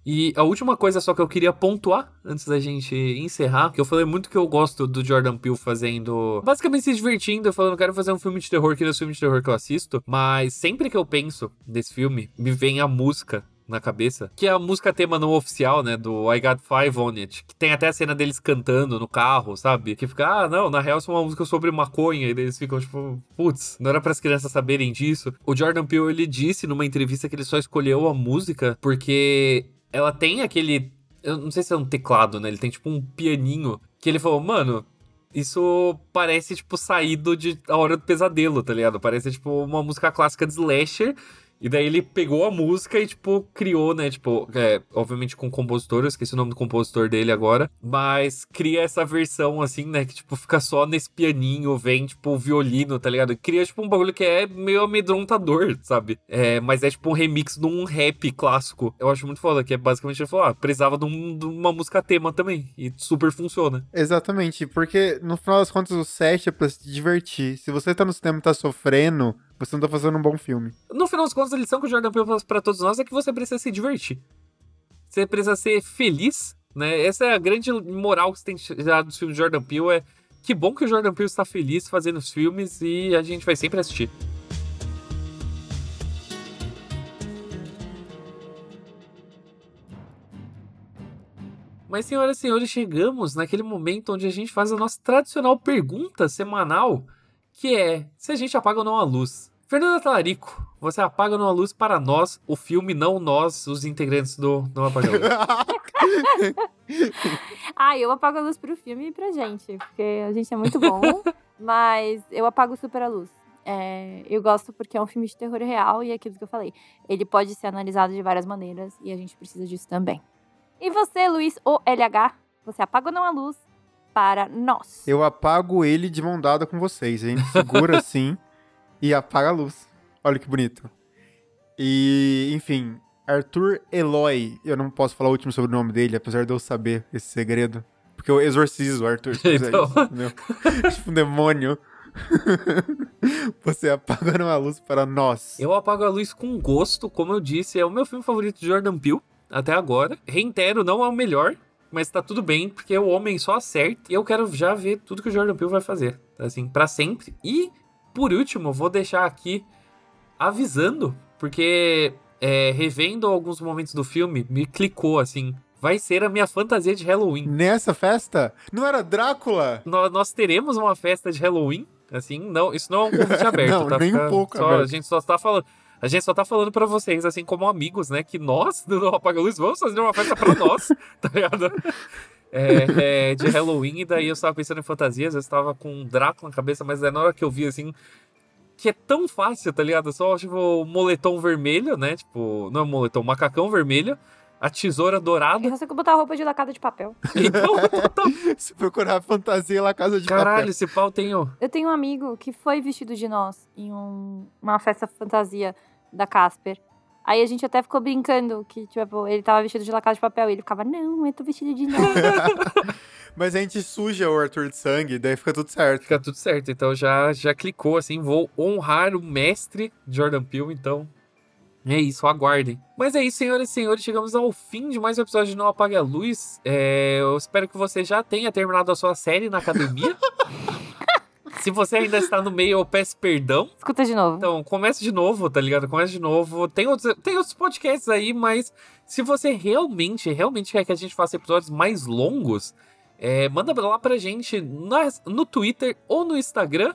E a última coisa só que eu queria pontuar antes da gente encerrar, que eu falei muito que eu gosto do Jordan Peele fazendo, basicamente se divertindo, falando, quero fazer um filme de terror que não é o filme de terror que eu assisto, mas sempre que eu penso nesse filme, me vem a música na cabeça, que é a música tema não oficial, né, do I Got Five On It, que tem até a cena deles cantando no carro, sabe? Que fica, ah, não, na real isso é uma música sobre maconha, e eles ficam tipo, putz, não era para as crianças saberem disso. O Jordan Peele, ele disse numa entrevista que ele só escolheu a música porque ela tem aquele, eu não sei se é um teclado, né, ele tem tipo um pianinho, que ele falou, mano, isso parece, tipo, saído de A Hora do Pesadelo, tá ligado? Parece, tipo, uma música clássica de slasher E daí ele pegou a música e, tipo, criou, né? Tipo, é, obviamente com o compositor, eu esqueci o nome do compositor dele agora. Mas cria essa versão, assim, né? Que, tipo, fica só nesse pianinho, vem, tipo, o violino, tá ligado? Cria, tipo, um bagulho que é meio amedrontador, sabe? É, mas é, tipo, um remix de um rap clássico. Eu acho muito foda, que é basicamente ele falou, ah, precisava de, um, de uma música tema também. E super funciona. Exatamente, porque no final das contas o set é pra se divertir. Se você tá no cinema e tá sofrendo, você não tá fazendo um bom filme. No final das contas, a lição que o Jordan Peele faz pra todos nós é que você precisa se divertir. Você precisa ser feliz, né? Essa é a grande moral que você tem tirado dos filmes de Jordan Peele, é que bom que o Jordan Peele está feliz fazendo os filmes e a gente vai sempre assistir. Mas, senhoras e senhores, chegamos naquele momento onde a gente faz a nossa tradicional pergunta semanal, que é se a gente apaga ou não a luz. Fernanda Talarico, você apaga ou não a luz para nós, o filme, não nós, os integrantes do Não Apaga a Luz. [LAUGHS] ah, eu apago a luz pro filme e pra gente, porque a gente é muito bom, [LAUGHS] mas eu apago super a luz. É, eu gosto porque é um filme de terror real e é aquilo que eu falei. Ele pode ser analisado de várias maneiras e a gente precisa disso também. E você, Luiz OLH, você apaga ou não a luz para nós? Eu apago ele de mão dada com vocês. A gente segura [LAUGHS] assim e apaga a luz. Olha que bonito. E, enfim, Arthur Eloy. Eu não posso falar o último sobre o nome dele, apesar de eu saber esse segredo. Porque eu exorcizo o Arthur. Então. É [LAUGHS] tipo um demônio. [LAUGHS] Você apaga uma luz para nós. Eu apago a luz com gosto, como eu disse, é o meu filme favorito de Jordan Peele até agora. Reitero, não é o melhor, mas tá tudo bem, porque o homem só acerta. E eu quero já ver tudo que o Jordan Peele vai fazer, assim, para sempre. E, por último, vou deixar aqui avisando, porque é, revendo alguns momentos do filme, me clicou, assim, vai ser a minha fantasia de Halloween. Nessa festa? Não era Drácula? Nós, nós teremos uma festa de Halloween, assim, não, isso não é um convite [LAUGHS] aberto, não, tá? nem Fica, um pouco só, aberto. A gente só tá falando... A gente só tá falando pra vocês, assim, como amigos, né? Que nós, do Apaga Luz, vamos fazer uma festa pra nós, [LAUGHS] tá ligado? É, é, de [LAUGHS] Halloween, e daí eu estava pensando em fantasias, eu estava com um Drácula na cabeça, mas na hora que eu vi, assim, que é tão fácil, tá ligado? Só, tipo, o moletom vermelho, né? Tipo, não é moletom, macacão vermelho, a tesoura dourada. É só que botar roupa de lacada de papel. [LAUGHS] Então, [LAUGHS] Se procurar fantasia lá, casa de caralho, papel. esse pau tem o... Eu tenho um amigo que foi vestido de nós em um- uma festa fantasia da Casper. Aí a gente até ficou brincando que, tipo, ele tava vestido de lacada de papel. E ele ficava, não, eu tô vestido de. [LAUGHS] Mas a gente suja o Arthur de sangue, daí fica tudo certo. Fica tudo certo, então já, já clicou, assim, vou honrar o mestre Jordan Peele, então... É isso, aguardem. Mas é isso, senhoras e senhores, chegamos ao fim de mais um episódio de Não Apague a Luz. É, eu espero que você já tenha terminado a sua série na academia. [LAUGHS] Se você ainda está no meio, eu peço perdão. Escuta de novo. Então, comece de novo, tá ligado? Comece de novo. Tem outros, tem outros podcasts aí, mas se você realmente, realmente quer que a gente faça episódios mais longos, é, manda lá pra gente nas- no Twitter ou no Instagram.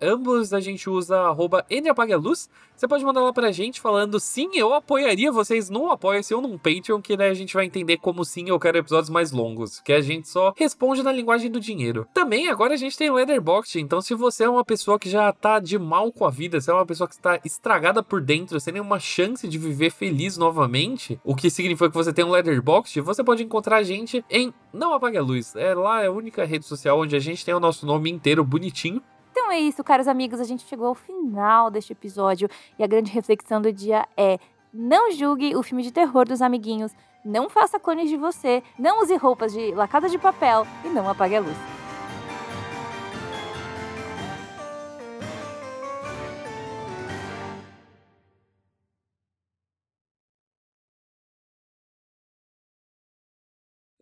Ambos a gente usa arroba NApagaLuz. Você pode mandar lá pra gente falando sim, eu apoiaria vocês num Apoia-se ou num Patreon, que daí a gente vai entender como sim eu quero episódios mais longos. Que a gente só responde na linguagem do dinheiro. Também agora a gente tem o Letterboxd, então se você é uma pessoa que já tá de mal com a vida, se é uma pessoa que está estragada por dentro, sem nenhuma chance de viver feliz novamente, o que significa que você tem um Letterboxd, você pode encontrar a gente em Não Apague a Luz. É lá é a única rede social onde a gente tem o nosso nome inteiro bonitinho. Então é isso, caros amigos. A gente chegou ao final deste episódio. E a grande reflexão do dia é: não julgue o filme de terror dos amiguinhos. Não faça clones de você. Não use roupas de lacada de papel. E não apague a luz.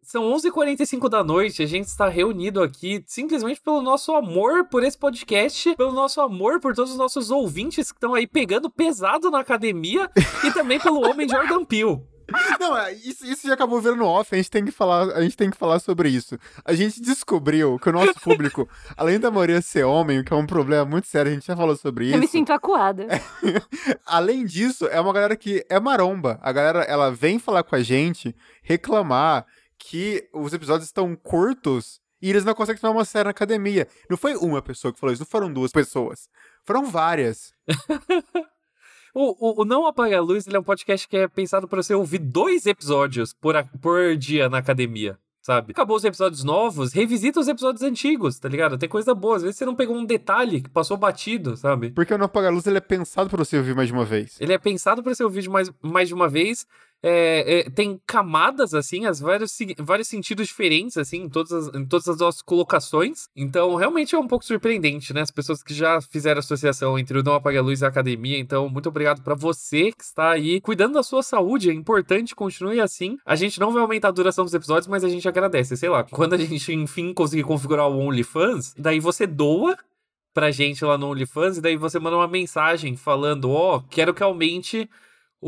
São 11h45 da noite, a gente está reunido aqui simplesmente pelo nosso amor por esse podcast, pelo nosso amor por todos os nossos ouvintes que estão aí pegando pesado na academia e também pelo homem Jordan Peele. [LAUGHS] Não, é, isso, isso já acabou virando off, a gente tem que falar, a gente tem que falar sobre isso. A gente descobriu que o nosso público, [LAUGHS] além da maioria ser homem, o que é um problema muito sério, a gente já falou sobre Eu me isso. sinto acuada. [LAUGHS] Além disso, é uma galera que é maromba. A galera, ela vem falar com a gente, reclamar que os episódios estão curtos e eles não conseguem tomar uma série na academia. Não foi uma pessoa que falou isso, não foram duas pessoas. Foram várias. [LAUGHS] O, o, o Não Apaga a Luz ele é um podcast que é pensado para você ouvir dois episódios por, a, por dia na academia sabe? Acabou os episódios novos, revisita os episódios antigos, tá ligado? Tem coisa boa. Às vezes você não pegou um detalhe que passou batido, sabe? Porque o Não Apaga a Luz ele é pensado para você ouvir mais de uma vez. Ele é pensado para você ouvir mais, mais de uma vez é, é, tem camadas, assim, as vários, vários sentidos diferentes, assim, em todas, as, em todas as nossas colocações. Então, realmente é um pouco surpreendente, né? As pessoas que já fizeram associação entre o Não Apaga a Luz e a academia. Então, muito obrigado para você que está aí cuidando da sua saúde. É importante, continue assim. A gente não vai aumentar a duração dos episódios, mas a gente agradece. Sei lá, quando a gente, enfim, conseguir configurar o OnlyFans, daí você doa pra gente lá no OnlyFans e daí você manda uma mensagem falando: Ó, oh, quero que aumente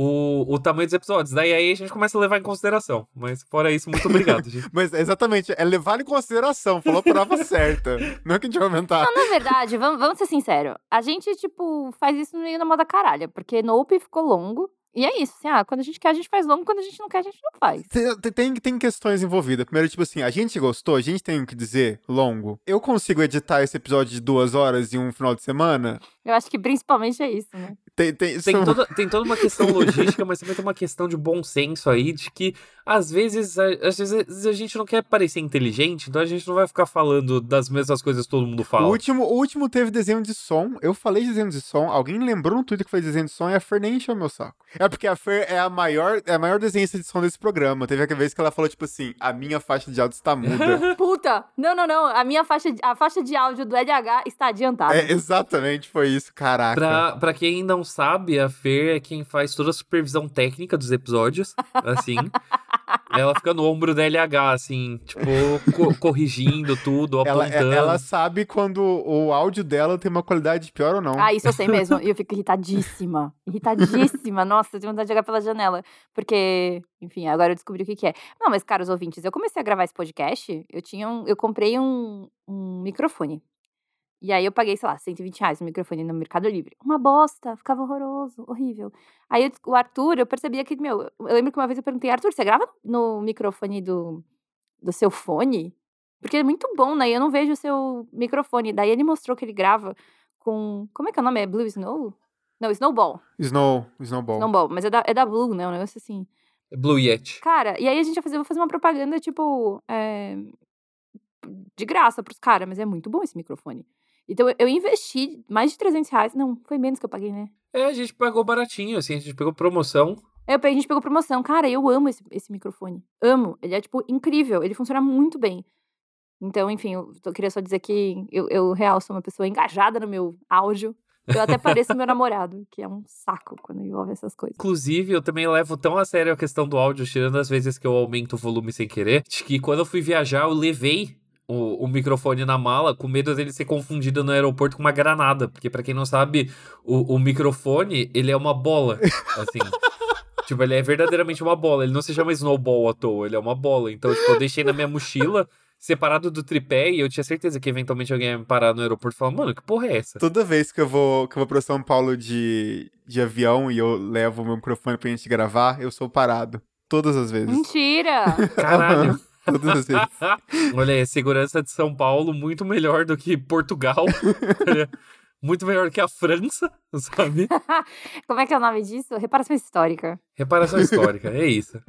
o, o tamanho dos episódios. Daí aí a gente começa a levar em consideração. Mas fora isso, muito obrigado, [LAUGHS] gente. Mas exatamente, é levar em consideração. Falou a palavra [LAUGHS] certa. Não é que a gente vai aumentar. Não, na verdade, vamos, vamos ser sinceros. A gente, tipo, faz isso meio na moda caralha. Porque Nope ficou longo. E é isso, assim, ah, quando a gente quer, a gente faz longo, quando a gente não quer, a gente não faz. Tem, tem, tem questões envolvidas. Primeiro, tipo assim, a gente gostou, a gente tem o que dizer longo. Eu consigo editar esse episódio de duas horas em um final de semana? Eu acho que principalmente é isso, né? Tem, tem, tem, toda, tem toda uma questão [LAUGHS] logística, mas também tem uma questão de bom senso aí, de que às vezes, às vezes a gente não quer parecer inteligente, então a gente não vai ficar falando das mesmas coisas que todo mundo fala. O último, o último teve desenho de som, eu falei de desenho de som, alguém lembrou no Twitter que foi desenho de som e a Fer nem encheu meu saco. É porque a Fer é a maior, é a maior desenhista de som desse programa. Teve aquela vez que ela falou, tipo assim, a minha faixa de áudio está muda. [LAUGHS] Puta! Não, não, não, a minha faixa, a faixa de áudio do LH está adiantada. É, exatamente, foi isso, caraca. Pra, pra quem não sabe, a Fer é quem faz toda a supervisão técnica dos episódios, assim. [LAUGHS] Ela fica no ombro da LH, assim, tipo, co corrigindo tudo, ela, é, apontando. Ela sabe quando o áudio dela tem uma qualidade pior ou não. Ah, isso eu sei mesmo. [LAUGHS] E eu fico irritadíssima. Irritadíssima. Nossa, eu tenho vontade de jogar pela janela. Porque, enfim, agora eu descobri o que, que é. Não, mas, caros ouvintes, eu comecei a gravar esse podcast, eu tinha um, Eu comprei um, um microfone. E aí eu paguei, sei lá, 120 reais no microfone no Mercado Livre. Uma bosta, ficava horroroso, horrível. Aí o Arthur, eu percebia que, meu, eu lembro que uma vez eu perguntei, Arthur, você grava no microfone do, do seu fone? Porque é muito bom, né? Eu não vejo o seu microfone. Daí ele mostrou que ele grava com. Como é que é o nome? É Blue Snow? Não, Snowball. Snow, Snowball. Snowball, mas é da, é da Blue, né? Um negócio assim. Blue Yeti. Cara, e aí a gente vai fazer, vou fazer uma propaganda, tipo, é, de graça pros caras, mas é muito bom esse microfone. Então eu investi mais de 300 reais. Não, foi menos que eu paguei, né? É, a gente pagou baratinho, assim, a gente pegou promoção. É, a gente pegou promoção. Cara, eu amo esse, esse microfone. Amo. Ele é, tipo, incrível. Ele funciona muito bem. Então, enfim, eu, eu queria só dizer que eu, eu, real, sou uma pessoa engajada no meu áudio. Eu até pareço meu namorado, que é um saco quando envolve essas coisas. Inclusive, eu também levo tão a sério a questão do áudio, tirando as vezes que eu aumento o volume sem querer, de que quando eu fui viajar, eu levei o, o, microfone na mala, com medo dele ser confundido no aeroporto com uma granada. Porque, para quem não sabe, o, o microfone, ele é uma bola, assim. [LAUGHS] tipo, ele é verdadeiramente uma bola. Ele não se chama snowball à toa, ele é uma bola. Então, tipo, eu deixei na minha mochila separado do tripé e eu tinha certeza que eventualmente alguém ia me parar no aeroporto e falar, mano, que porra é essa? Toda vez que eu vou, que eu vou pra São Paulo de, de avião e eu levo o meu microfone pra gente gravar, eu sou parado. Todas as vezes. Mentira! Caralho. Todas as vezes. [LAUGHS] Olha aí, segurança de São Paulo muito melhor do que Portugal. [LAUGHS] muito melhor que a França, sabe? [LAUGHS] Como é que é o nome disso? Reparação histórica. Reparação histórica, é isso.